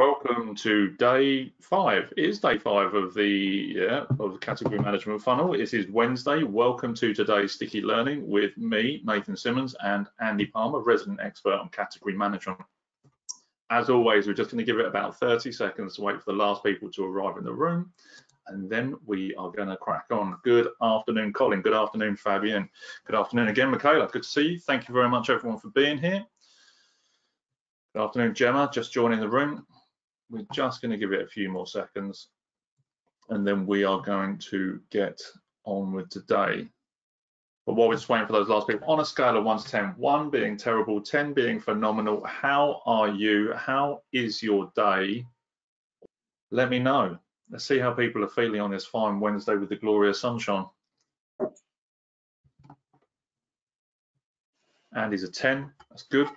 Welcome to day five. It is day five of the yeah of the category management funnel. It is Wednesday. Welcome to today's sticky learning with me, Nathan Simmons, and Andy Palmer, resident expert on category management. As always, we're just going to give it about 30 seconds to wait for the last people to arrive in the room, and then we are going to crack on. Good afternoon, Colin. Good afternoon, Fabian. Good afternoon again, Michaela. Good to see you. Thank you very much, everyone, for being here. Good afternoon, Gemma, just joining the room we're just going to give it a few more seconds and then we are going to get on with today. But while we're just waiting for those last people, on a scale of 1 to 10, 1 being terrible, 10 being phenomenal, how are you? How is your day? Let me know. Let's see how people are feeling on this fine Wednesday with the glorious sunshine. Andy's a 10, that's good.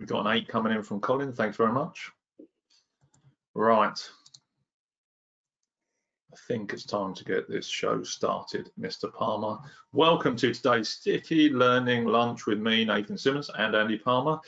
We've got an eight coming in from Colin. Thanks very much. Right. I think it's time to get this show started, Mr. Palmer. Welcome to today's Sticky Learning Lunch with me, Nathan Simmons, and Andy Palmer.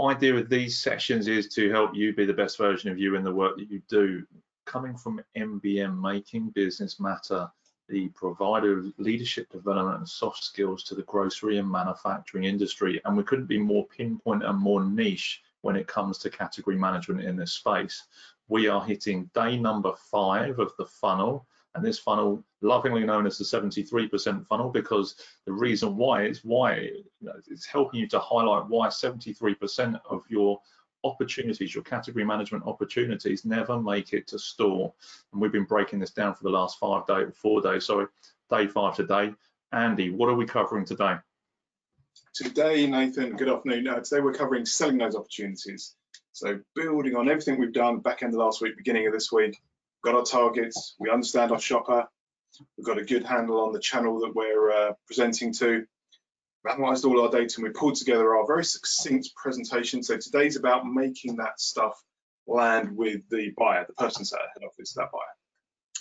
Idea of these sessions is to help you be the best version of you in the work that you do. Coming from MBM, making business matter, the provider of leadership development and soft skills to the grocery and manufacturing industry. And we couldn't be more pinpoint and more niche when it comes to category management in this space. We are hitting day number five of the funnel, and this funnel lovingly known as the 73% funnel because the reason why is why it's helping you to highlight why 73% of your opportunities, your category management opportunities never make it to store. And we've been breaking this down for the last five days, four days, sorry, day five today. Andy, what are we covering today? Today, Nathan, good afternoon. Uh, today we're covering selling those opportunities. So building on everything we've done back end of last week, beginning of this week, got our targets, we understand our shopper, we've got a good handle on the channel that we're uh, presenting to, analysed all our data and we pulled together our very succinct presentation. So today's about making that stuff land with the buyer, the person at head office, that buyer.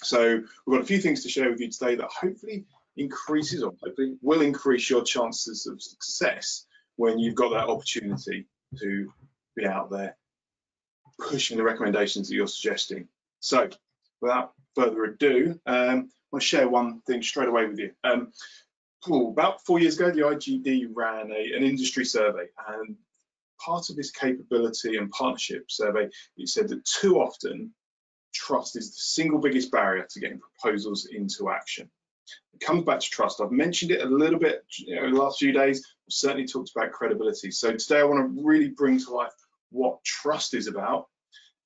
So we've got a few things to share with you today that hopefully increases or hopefully will increase your chances of success when you've got that opportunity to be out there pushing the recommendations that you're suggesting. So without further ado, um, I want to share one thing straight away with you. Um, oh, about four years ago, the IGD ran a, an industry survey, and part of this capability and partnership survey, it said that too often trust is the single biggest barrier to getting proposals into action. It comes back to trust. I've mentioned it a little bit you know, in the last few days. I've certainly talked about credibility. So today I want to really bring to life what trust is about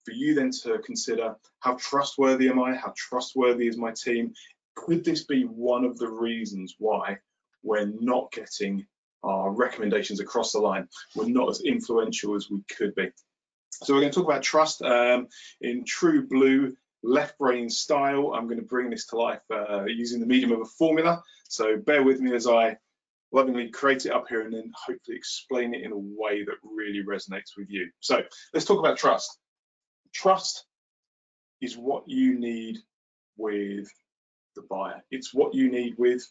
for you then to consider how trustworthy am I? How trustworthy is my team? Could this be one of the reasons why we're not getting our recommendations across the line? We're not as influential as we could be. So we're going to talk about trust um, in true blue left brain style. I'm going to bring this to life uh, using the medium of a formula. So bear with me as I lovingly create it up here and then hopefully explain it in a way that really resonates with you. So let's talk about trust. Trust is what you need with the buyer. It's what you need with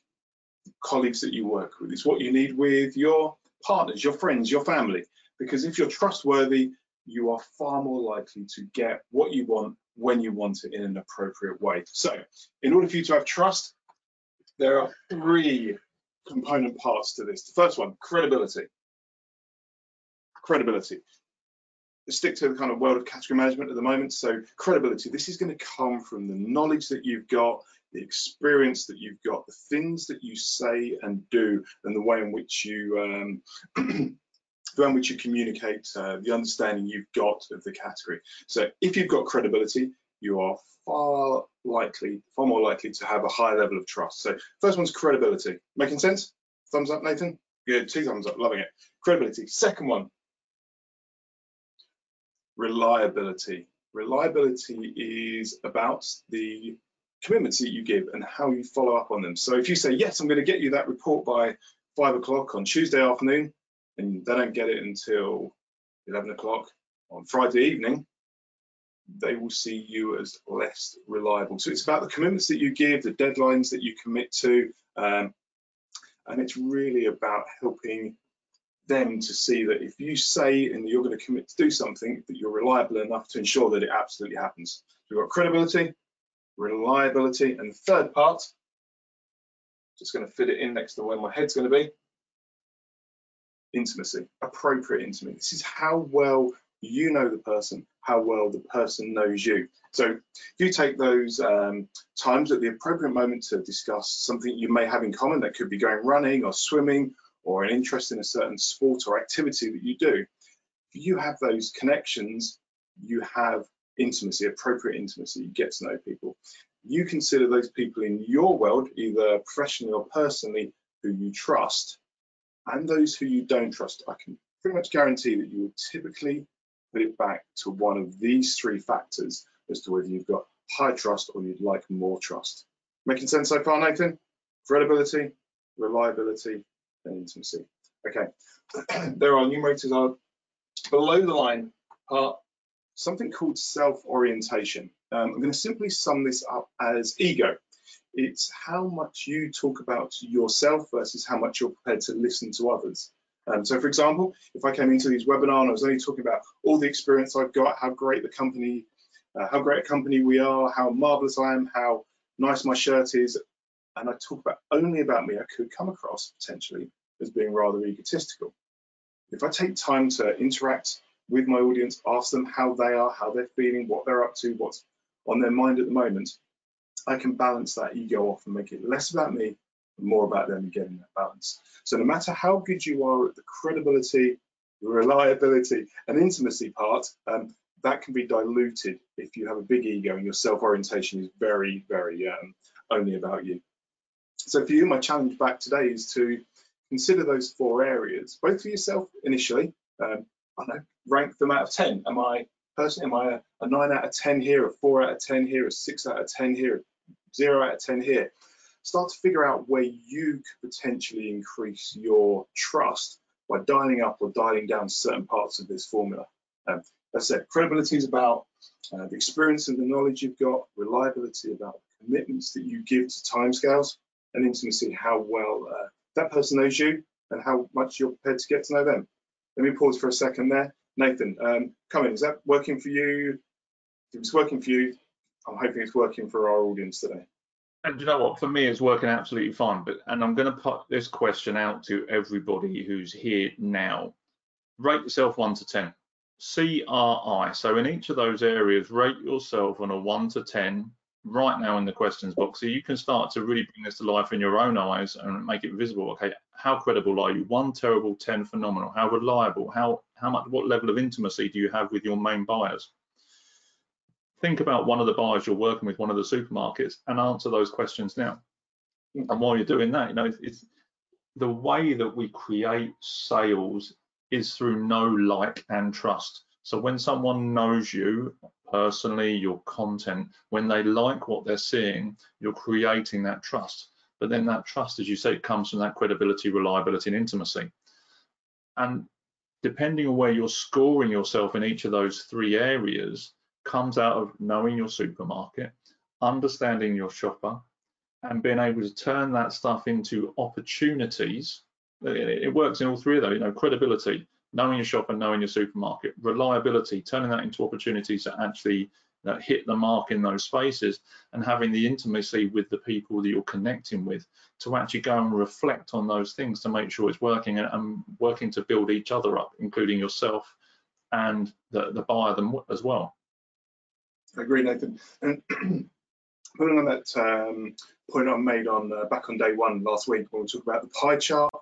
colleagues that you work with. It's what you need with your partners, your friends, your family. Because if you're trustworthy, you are far more likely to get what you want when you want it in an appropriate way. So in order for you to have trust, there are three component parts to this. The first one, credibility. Credibility. Let's stick to the kind of world of category management at the moment. So credibility, this is going to come from the knowledge that you've got, the experience that you've got, the things that you say and do, and the way in which you um, the way in which you communicate, uh, the understanding you've got of the category. So if you've got credibility, you are far likely, far more likely to have a high level of trust. So first one's credibility. Making sense? Thumbs up, Nathan? Good, two thumbs up, loving it. Credibility. Second one, reliability. Reliability is about the commitments that you give and how you follow up on them. So if you say, yes, I'm going to get you that report by five o'clock on Tuesday afternoon, and they don't get it until 11 o'clock on Friday evening, they will see you as less reliable. So it's about the commitments that you give, the deadlines that you commit to, um, And it's really about helping them to see that if you say and you're going to commit to do something, that you're reliable enough to ensure that it absolutely happens. So we've got credibility, reliability, and the third part, just going to fit it in next to where my head's going to be, intimacy, appropriate intimacy. This is how well you know the person, how well the person knows you. So you take those um, times at the appropriate moment to discuss something you may have in common, that could be going running or swimming or an interest in a certain sport or activity that you do, if you have those connections, you have intimacy, appropriate intimacy, you get to know people. You consider those people in your world, either professionally or personally, who you trust, and those who you don't trust. I can pretty much guarantee that you will typically put it back to one of these three factors as to whether you've got high trust or you'd like more trust. Making sense so far, Nathan? Credibility, reliability, and intimacy. Okay, there are numerators are below the line part something called self-orientation. Um, I'm going to simply sum this up as ego. It's how much you talk about yourself versus how much you're prepared to listen to others. Um, so for example, if I came into these webinar and I was only talking about all the experience I've got, how great the company, uh, how great a company we are, how marvelous I am, how nice my shirt is, and I talk about only about me, I could come across potentially as being rather egotistical. If I take time to interact with my audience, ask them how they are, how they're feeling, what they're up to, what's on their mind at the moment, I can balance that ego off and make it less about me and more about them and getting that balance. So no matter how good you are at the credibility, reliability and intimacy part, um, that can be diluted if you have a big ego and your self-orientation is very, very um, only about you. So for you, my challenge back today is to consider those four areas, both for yourself initially. Um, I rank them out of 10. Am I personally, am I a, a, nine out of 10 here, a four out of 10 here, a six out of 10 here, zero out of 10 here? Start to figure out where you could potentially increase your trust by dialing up or dialing down certain parts of this formula. Um, as I said, credibility is about uh, the experience and the knowledge you've got, reliability about the commitments that you give to timescales, and intimacy, how well uh, that person knows you and how much you're prepared to get to know them. Let me pause for a second there. Nathan, um, come in. Is that working for you? If it's working for you, I'm hoping it's working for our audience today. And you know what? For me, it's working absolutely fine. But and I'm going to put this question out to everybody who's here now. Rate yourself one to ten. CRI. So in each of those areas, rate yourself on a one to ten right now in the questions box so you can start to really bring this to life in your own eyes and make it visible okay? How credible are you? One terrible 10 phenomenal. How reliable? How how much what level of intimacy do you have with your main buyers? Think about one of the buyers you're working with one of the supermarkets and answer those questions now. And while you're doing that you know it's the way that we create sales is through know like and trust. So when someone knows you personally, your content, when they like what they're seeing, you're creating that trust. But then that trust, as you say, comes from that credibility, reliability, and intimacy. And depending on where you're scoring yourself in each of those three areas, comes out of knowing your supermarket, understanding your shopper, and being able to turn that stuff into opportunities. It works in all three of those, you know, credibility, knowing your shop and knowing your supermarket, reliability, turning that into opportunities to actually uh, hit the mark in those spaces and having the intimacy with the people that you're connecting with to actually go and reflect on those things to make sure it's working and, and working to build each other up, including yourself and the, the buyer them as well. I agree, Nathan. And putting on that um, point I made on uh, back on day one last week when we talked about the pie chart,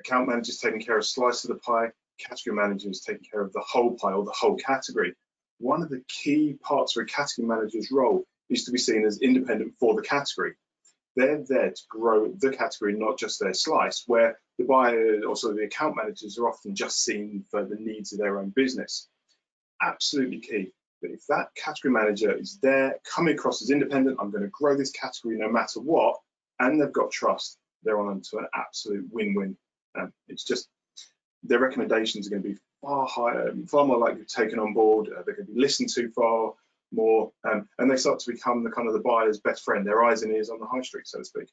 account managers taking care of slice of the pie, category managers taking care of the whole pie or the whole category. One of the key parts of a category manager's role is to be seen as independent for the category. They're there to grow the category, not just their slice, where the buyer, also the account managers are often just seen for the needs of their own business. Absolutely key. But if that category manager is there coming across as independent, I'm going to grow this category no matter what, and they've got trust, they're on to an absolute win-win um, it's just their recommendations are going to be far higher, far more likely to be taken on board. Uh, they're going to be listened to far more, um, and they start to become the kind of the buyer's best friend, their eyes and ears on the high street, so to speak.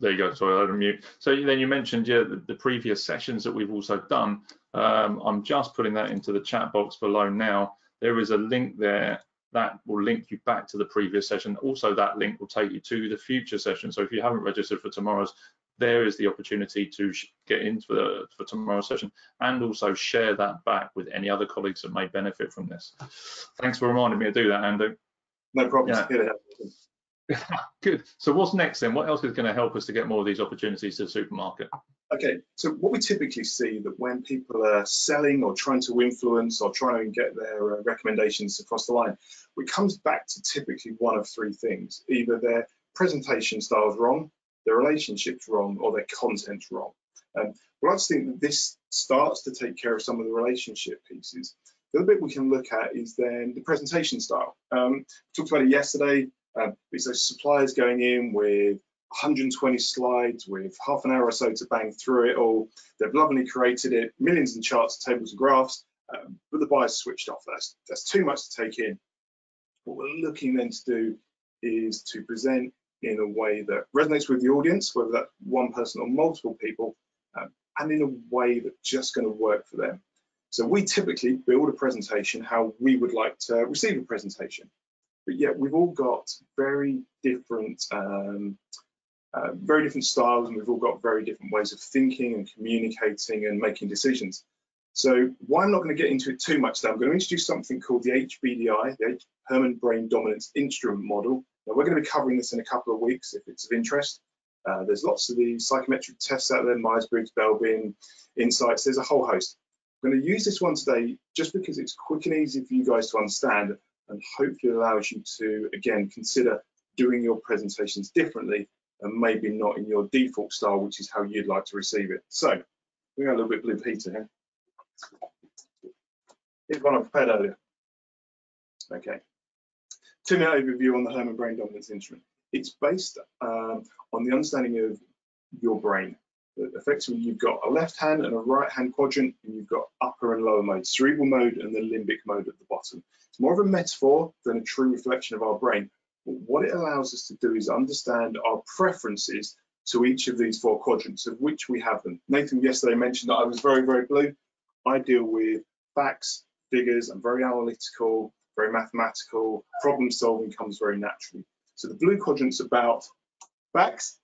there you go. Sorry, I had to mute. So then you mentioned yeah, the, the previous sessions that we've also done. Um, I'm just putting that into the chat box below now. There is a link there that will link you back to the previous session. Also, that link will take you to the future session. So if you haven't registered for tomorrow's, there is the opportunity to get into the for tomorrow's session and also share that back with any other colleagues that may benefit from this. Thanks for reminding me to do that, Andy. No problem. Yeah. Good. So what's next then? What else is going to help us to get more of these opportunities to the supermarket? Okay, so what we typically see that when people are selling or trying to influence or trying to get their uh, recommendations across the line, it comes back to typically one of three things. Either their presentation style is wrong, their relationship's wrong, or their content's wrong. Um, well, I just think that this starts to take care of some of the relationship pieces. The other bit we can look at is then the presentation style. Um, talked about it yesterday. Um, it's those suppliers going in with 120 slides with half an hour or so to bang through it all. They've lovingly created it, millions of charts, tables, and graphs, um, but the buyer's switched off. That's, that's too much to take in. What we're looking then to do is to present in a way that resonates with the audience, whether that's one person or multiple people, um, and in a way that's just going to work for them. So we typically build a presentation how we would like to receive a presentation but yet we've all got very different um, uh, very different styles and we've all got very different ways of thinking and communicating and making decisions. So why I'm not going to get into it too much now, I'm going to introduce something called the HBDI, the Herrmann Brain Dominance Instrument Model. Now we're going to be covering this in a couple of weeks if it's of interest. Uh, there's lots of the psychometric tests out there, Myers-Briggs, Belbin, Insights, there's a whole host. I'm going to use this one today just because it's quick and easy for you guys to understand and hopefully allows you to, again, consider doing your presentations differently and maybe not in your default style, which is how you'd like to receive it. So we got a little bit Blue Peter here. Here's one I prepared earlier. Okay. Two minute overview on the Herrmann Brain Dominance Instrument. It's based um, on the understanding of your brain effectively you've got a left hand and a right hand quadrant, and you've got upper and lower mode, cerebral mode and the limbic mode at the bottom. It's more of a metaphor than a true reflection of our brain. But what it allows us to do is understand our preferences to each of these four quadrants, of which we have them. Nathan yesterday mentioned that I was very, very blue. I deal with facts, figures, I'm very analytical, very mathematical, problem solving comes very naturally. So the blue quadrant's about facts,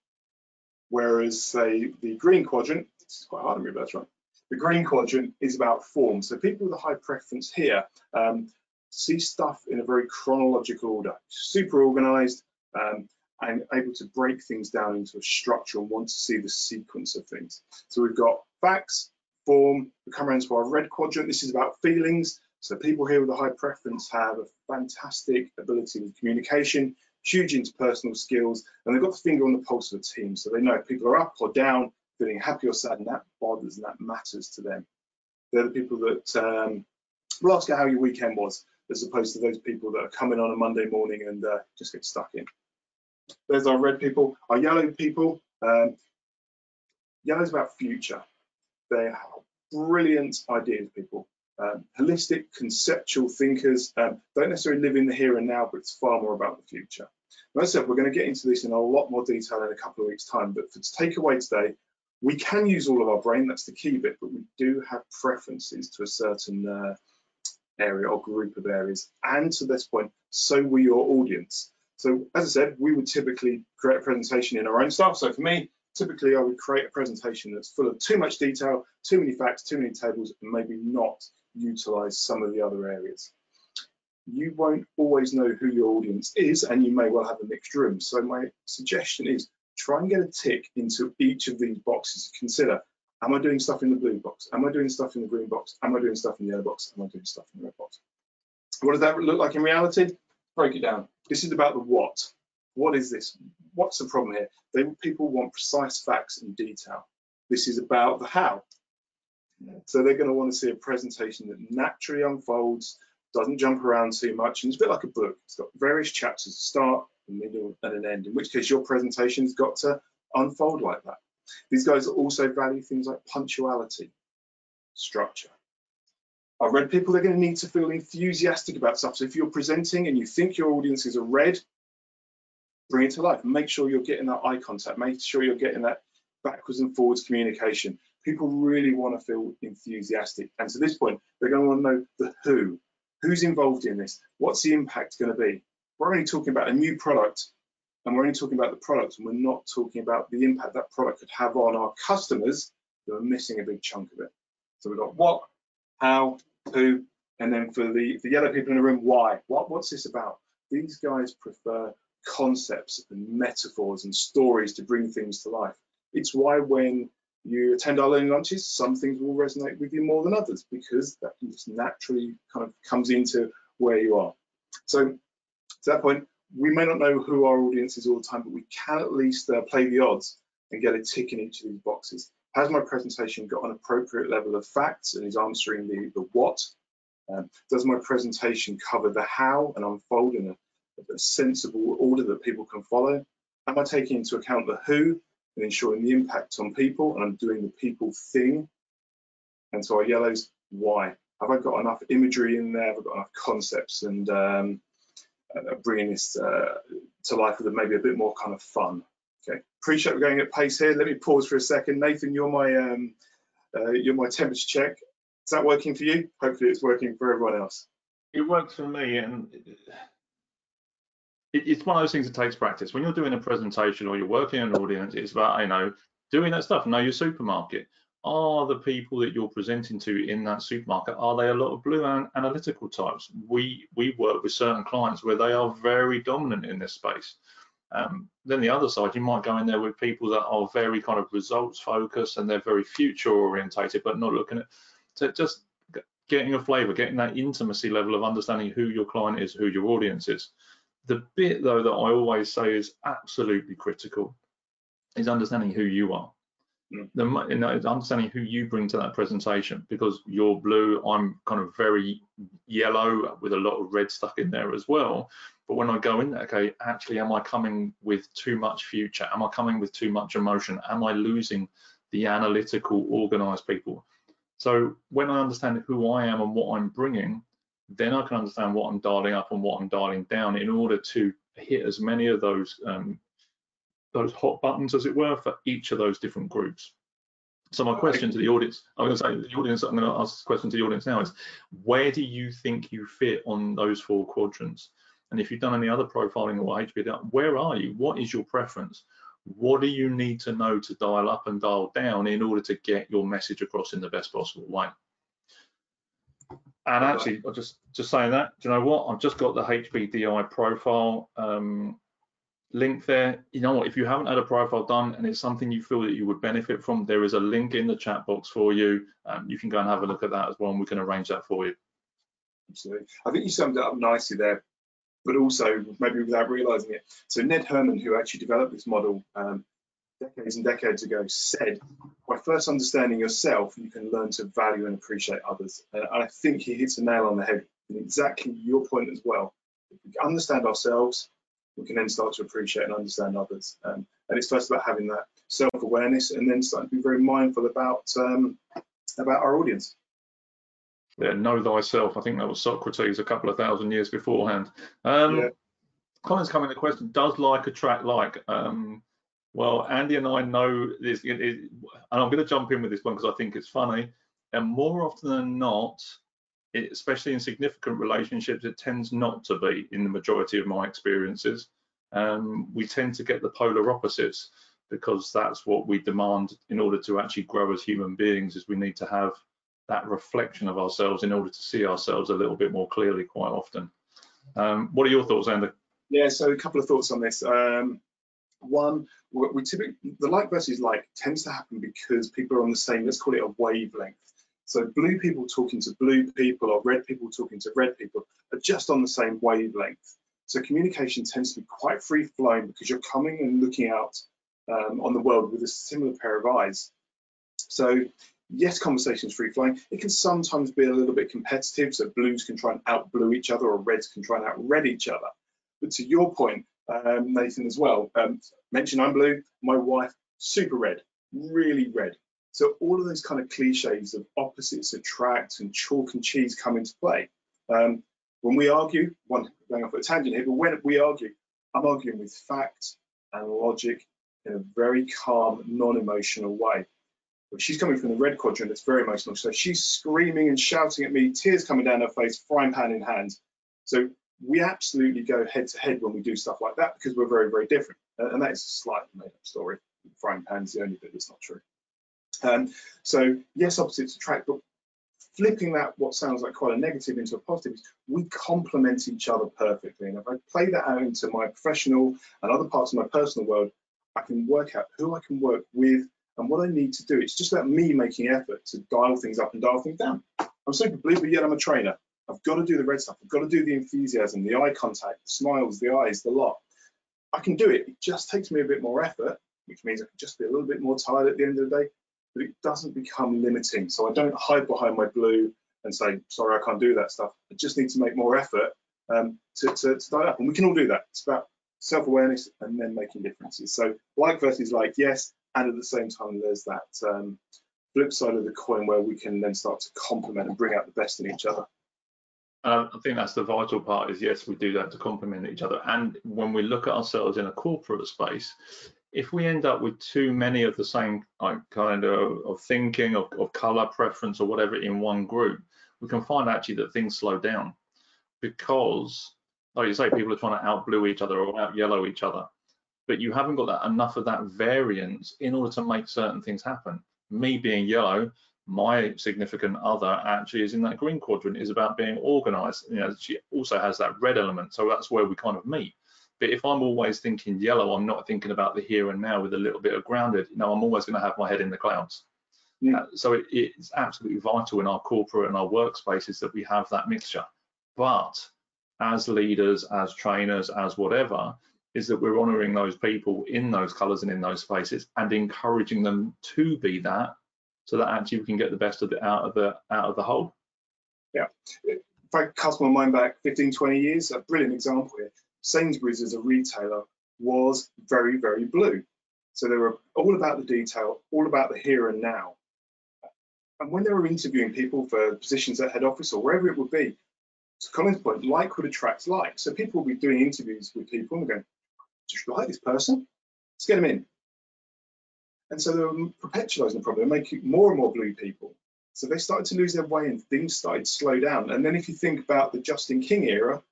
Whereas, say, the green quadrant, this is quite hard to remember, that's right. The green quadrant is about form. So people with a high preference here um, see stuff in a very chronological order, super organized um, and able to break things down into a structure and want to see the sequence of things. So we've got facts, form, we come around to our red quadrant. This is about feelings. So people here with a high preference have a fantastic ability with communication, huge interpersonal skills, and they've got the finger on the pulse of the team. So they know if people are up or down, feeling happy or sad, and that bothers and that matters to them. They're the people that um, will ask you how your weekend was, as opposed to those people that are coming on a Monday morning and uh, just get stuck in. There's our red people. Our yellow people, um, yellow's about future. They are brilliant ideas, people. Um, holistic, conceptual thinkers um, don't necessarily live in the here and now, but it's far more about the future. As I said, we're going to get into this in a lot more detail in a couple of weeks' time, but for take away today, we can use all of our brain, that's the key bit, but we do have preferences to a certain uh, area or group of areas. And to this point, so will your audience. So as I said, we would typically create a presentation in our own stuff. So for me, typically I would create a presentation that's full of too much detail, too many facts, too many tables, and maybe not utilize some of the other areas you won't always know who your audience is and you may well have a mixed room. So my suggestion is try and get a tick into each of these boxes to consider. Am I doing stuff in the blue box? Am I doing stuff in the green box? Am I doing stuff in the yellow box? Am I doing stuff in the red box? What does that look like in reality? Break it down. This is about the what. What is this? What's the problem here? They, people want precise facts and detail. This is about the how. So they're going to want to see a presentation that naturally unfolds doesn't jump around too much, and it's a bit like a book. It's got various chapters, a start, a middle, and an end, in which case your presentation's got to unfold like that. These guys also value things like punctuality, structure. I've read people they're going to need to feel enthusiastic about stuff. So if you're presenting and you think your audiences are red, bring it to life. Make sure you're getting that eye contact. Make sure you're getting that backwards and forwards communication. People really want to feel enthusiastic. And to this point, they're going to want to know the who. Who's involved in this? What's the impact going to be? We're only talking about a new product and we're only talking about the product and we're not talking about the impact that product could have on our customers who are missing a big chunk of it. So we've got what, how, who, and then for the, the yellow people in the room, why? What, what's this about? These guys prefer concepts and metaphors and stories to bring things to life. It's why when you attend our learning lunches, some things will resonate with you more than others because that just naturally kind of comes into where you are. So to that point, we may not know who our audience is all the time, but we can at least uh, play the odds and get a tick in each of these boxes. Has my presentation got an appropriate level of facts and is answering the, the what? Um, does my presentation cover the how and unfold in a, a sensible order that people can follow? Am I taking into account the who and ensuring the impact on people and I'm doing the people thing? And so our yellows, why? Have I got enough imagery in there? Have I got enough concepts and um, uh, bringing this uh, to life with maybe a bit more kind of fun? Okay, appreciate we're going at pace here. Let me pause for a second. Nathan, you're my um, uh, you're my temperature check. Is that working for you? Hopefully it's working for everyone else. It works for me and it, it's one of those things that takes practice. When you're doing a presentation or you're working in an audience, it's about, you know, doing that stuff. Know your supermarket. Are the people that you're presenting to in that supermarket, are they a lot of blue and analytical types? We we work with certain clients where they are very dominant in this space. Um, then the other side, you might go in there with people that are very kind of results focused and they're very future orientated, but not looking at so just getting a flavor, getting that intimacy level of understanding who your client is, who your audience is. The bit though that I always say is absolutely critical is understanding who you are. Mm. The, you know, understanding who you bring to that presentation because you're blue, I'm kind of very yellow with a lot of red stuck in there as well. But when I go in there, okay, actually, am I coming with too much future? Am I coming with too much emotion? Am I losing the analytical, organized people? So when I understand who I am and what I'm bringing, then I can understand what I'm dialing up and what I'm dialing down in order to hit as many of those um, those hot buttons, as it were, for each of those different groups. So my question to the audience, I'm going to say the audience, I'm going to ask this question to the audience now is, where do you think you fit on those four quadrants? And if you've done any other profiling or HBR, where are you? What is your preference? What do you need to know to dial up and dial down in order to get your message across in the best possible way? And actually, I'll just just saying that, do you know what? I've just got the HBDI profile um, link there. You know what? If you haven't had a profile done and it's something you feel that you would benefit from, there is a link in the chat box for you. Um, you can go and have a look at that as well, and we can arrange that for you. Absolutely. I think you summed it up nicely there but also maybe without realizing it. So Ned Herrmann, who actually developed this model um, decades and decades ago, said, by first understanding yourself, you can learn to value and appreciate others. And I think he hits a nail on the head in exactly your point as well. If we understand ourselves, we can then start to appreciate and understand others. Um, and it's first about having that self-awareness and then starting to be very mindful about um, about our audience yeah, know thyself. I think that was Socrates a couple of thousand years beforehand. Um, yeah. Comments coming to question: Does like attract like? Um, well, Andy and I know this, it, it, and I'm going to jump in with this one because I think it's funny. And more often than not, it, especially in significant relationships, it tends not to be in the majority of my experiences. Um, we tend to get the polar opposites because that's what we demand in order to actually grow as human beings. Is we need to have that reflection of ourselves in order to see ourselves a little bit more clearly quite often. Um, what are your thoughts, Andy? Yeah, so a couple of thoughts on this. Um, one, we typically the like versus like tends to happen because people are on the same, let's call it a wavelength. So blue people talking to blue people or red people talking to red people are just on the same wavelength. So communication tends to be quite free flowing because you're coming and looking out um, on the world with a similar pair of eyes. So yes, conversation is free flowing. It can sometimes be a little bit competitive, so blues can try and out blue each other or reds can try and out red each other. But to your point, um, Nathan, as well, um, mention I'm blue, my wife, super red, really red. So all of those kind of cliches of opposites attract and chalk and cheese come into play. Um, when we argue, one going off at a tangent here, but when we argue, I'm arguing with fact and logic in a very calm, non-emotional way. But she's coming from the red quadrant, it's very emotional. So she's screaming and shouting at me, tears coming down her face, frying pan in hand. So we absolutely go head to head when we do stuff like that because we're very, very different. And that is a slightly made up story. Frying pan's the only bit that's not true. Um, so yes, opposites attract, but flipping that what sounds like quite a negative into a positive we complement each other perfectly. And if I play that out into my professional and other parts of my personal world, I can work out who I can work with and what I need to do. It's just about me making effort to dial things up and dial things down. I'm super blue, but yet I'm a trainer. I've got to do the red stuff. I've got to do the enthusiasm, the eye contact, the smiles, the eyes, the lot. I can do it. It just takes me a bit more effort, which means I can just be a little bit more tired at the end of the day, but it doesn't become limiting. So I don't hide behind my blue and say, sorry, I can't do that stuff. I just need to make more effort um, to, to, to dial up. And we can all do that. It's about self-awareness and then making differences. So like versus like, yes, and at the same time, there's that um, flip side of the coin where we can then start to complement and bring out the best in each other. Uh, I think that's the vital part is yes, we do that to complement each other. And when we look at ourselves in a corporate space, if we end up with too many of the same like, kind of, of thinking, of, of color preference or whatever in one group, we can find actually that things slow down because, like you say, people are trying to out blue each other or out yellow each other, but you haven't got that enough of that variance in order to make certain things happen. Me being yellow my significant other actually is in that green quadrant is about being organized. You know she also has that red element so that's where we kind of meet. But if i'm always thinking yellow i'm not thinking about the here and now with a little bit of grounded. You know i'm always going to have my head in the clouds. Yeah. Uh, so it, it's absolutely vital in our corporate and our workspaces that we have that mixture. But as leaders as trainers as whatever is that we're honoring those people in those colors and in those spaces and encouraging them to be that so that actually we can get the best of the out of the out of the whole. Yeah. If I cast my mind back 15, 20 years, a brilliant example here. Sainsbury's as a retailer was very, very blue. So they were all about the detail, all about the here and now. And when they were interviewing people for positions at head office or wherever it would be, to Colin's point, like would attract like. So people would be doing interviews with people and going, just like this person, let's get them in. And so they were perpetualizing the problem, making more and more blue people. So they started to lose their way and things started to slow down. And then if you think about the Justin King era,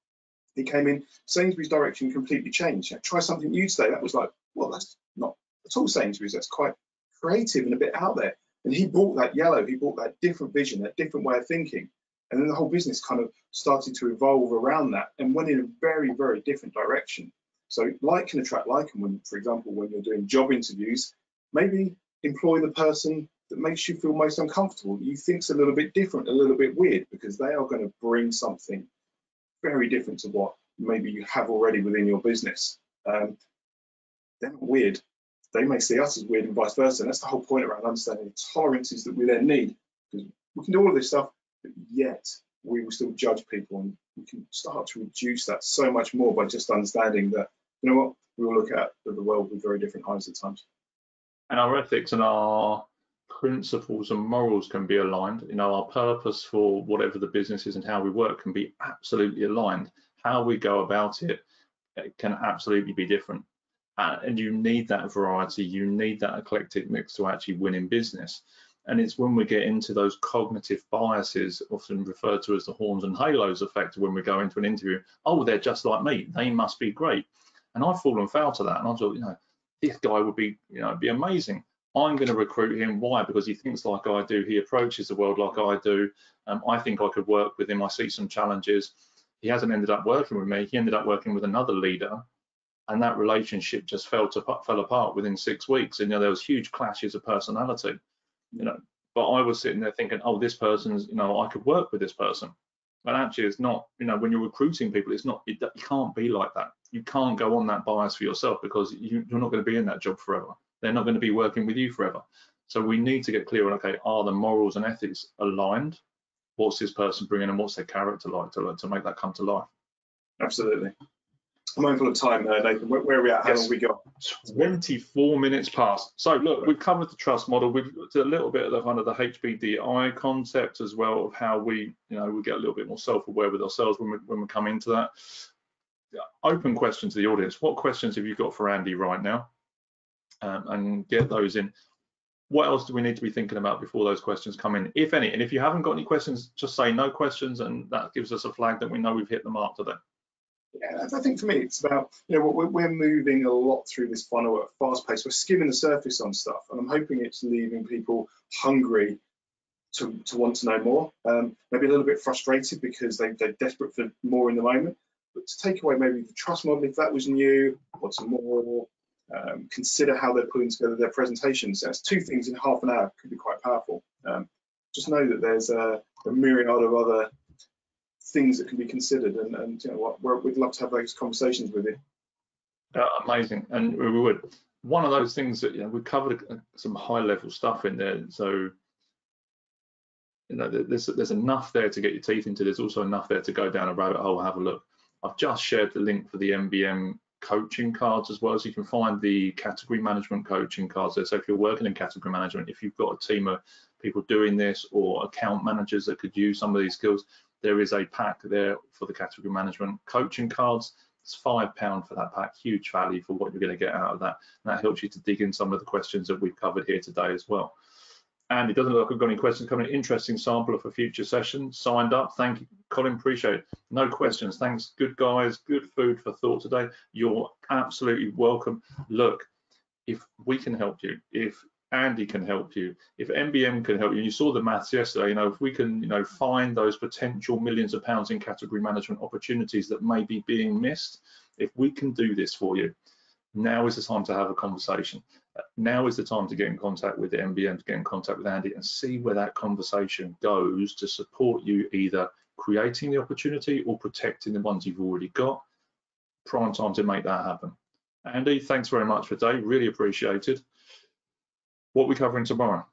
he came in, Sainsbury's direction completely changed. You know, try something new today. That was like, well, that's not at all Sainsbury's. That's quite creative and a bit out there. And he brought that yellow, he brought that different vision, that different way of thinking. And then the whole business kind of started to evolve around that and went in a very, very different direction. So like can attract like, and when, for example, when you're doing job interviews, maybe employ the person that makes you feel most uncomfortable, you think's a little bit different, a little bit weird, because they are going to bring something very different to what maybe you have already within your business. Um, they're not weird. They may see us as weird and vice versa. And that's the whole point around understanding the tolerances that we then need. Because we can do all of this stuff, but yet we will still judge people and we can start to reduce that so much more by just understanding that, you know what, we will look at the world with very different eyes at times and our ethics and our principles and morals can be aligned. You know, our purpose for whatever the business is and how we work can be absolutely aligned. How we go about it, it can absolutely be different. Uh, and you need that variety, you need that eclectic mix to actually win in business. And it's when we get into those cognitive biases, often referred to as the horns and halos effect, when we go into an interview, oh, they're just like me, they must be great. And I've fallen foul to that. And I thought, you know, this guy would be, you know, be amazing. I'm going to recruit him. Why? Because he thinks like I do. He approaches the world like I do. Um, I think I could work with him. I see some challenges. He hasn't ended up working with me. He ended up working with another leader, and that relationship just fell to fell apart within six weeks. And you know, there was huge clashes of personality. You know, but I was sitting there thinking, oh, this person's, you know, I could work with this person. But actually, it's not. You know, when you're recruiting people, it's not. It, it can't be like that you can't go on that bias for yourself because you, are not going to be in that job forever. They're not going to be working with you forever. So we need to get clear on, okay, are the morals and ethics aligned? What's this person bringing and what's their character like to, to make that come to life? Absolutely. I'm mindful of time, uh, Nathan. Where, where, are we at? How yes. long we got? 24 minutes past. So look, we've covered the trust model. We've looked a little bit of the kind of the HBDI concept as well of how we, you know, we get a little bit more self-aware with ourselves when we when we come into that open question to the audience. What questions have you got for Andy right now? Um, and get those in. What else do we need to be thinking about before those questions come in, if any? And if you haven't got any questions, just say no questions, and that gives us a flag that we know we've hit the mark today. Yeah, I think for me, it's about, you know, we're, moving a lot through this funnel at a fast pace. We're skimming the surface on stuff, and I'm hoping it's leaving people hungry to, to want to know more. Um, maybe a little bit frustrated because they, they're desperate for more in the moment. But to take away maybe the trust model, if that was new, to more um, consider how they're putting together their presentations. That's two things in half an hour could be quite powerful. Um, just know that there's a, a, myriad of other things that can be considered, and, and you know what, we'd love to have those conversations with you. Uh, amazing, and we would. One of those things that you know we covered uh, some high level stuff in there, so you know there's there's enough there to get your teeth into. There's also enough there to go down a rabbit hole, and have a look. I've just shared the link for the MBM coaching cards as well. So you can find the category management coaching cards there. So if you're working in category management, if you've got a team of people doing this or account managers that could use some of these skills, there is a pack there for the category management coaching cards. It's five pound for that pack, huge value for what you're going to get out of that. And that helps you to dig in some of the questions that we've covered here today as well. And it doesn't look like I've got any questions coming. Interesting sample for a future session. Signed up. Thank you, Colin. Appreciate it. No questions. Thanks. Good guys. Good food for thought today. You're absolutely welcome. Look, if we can help you, if Andy can help you, if MBM can help you, you saw the maths yesterday, you know, if we can, you know, find those potential millions of pounds in category management opportunities that may be being missed, if we can do this for you, now is the time to have a conversation now is the time to get in contact with the MBM, to get in contact with Andy and see where that conversation goes to support you either creating the opportunity or protecting the ones you've already got. Prime time to make that happen. Andy, thanks very much for today. Really appreciated. What are we covering tomorrow?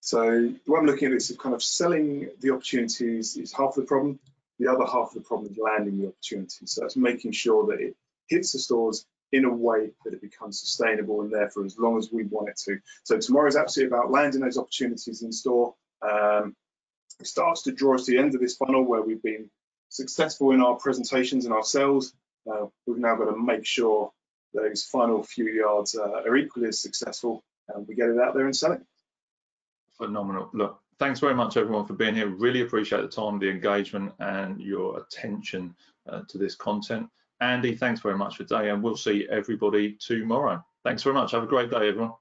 So what I'm looking at is kind of selling the opportunities is half the problem. The other half of the problem is landing the opportunity. So that's making sure that it hits the stores in a way that it becomes sustainable and there for as long as we want it to. So tomorrow is absolutely about landing those opportunities in store. Um, it starts to draw us to the end of this funnel where we've been successful in our presentations and our sales. Uh, we've now got to make sure those final few yards uh, are equally as successful and we get it out there and sell it. Phenomenal. Look, thanks very much everyone for being here. Really appreciate the time, the engagement and your attention uh, to this content. Andy, thanks very much for today, and we'll see everybody tomorrow. Thanks very much. Have a great day, everyone.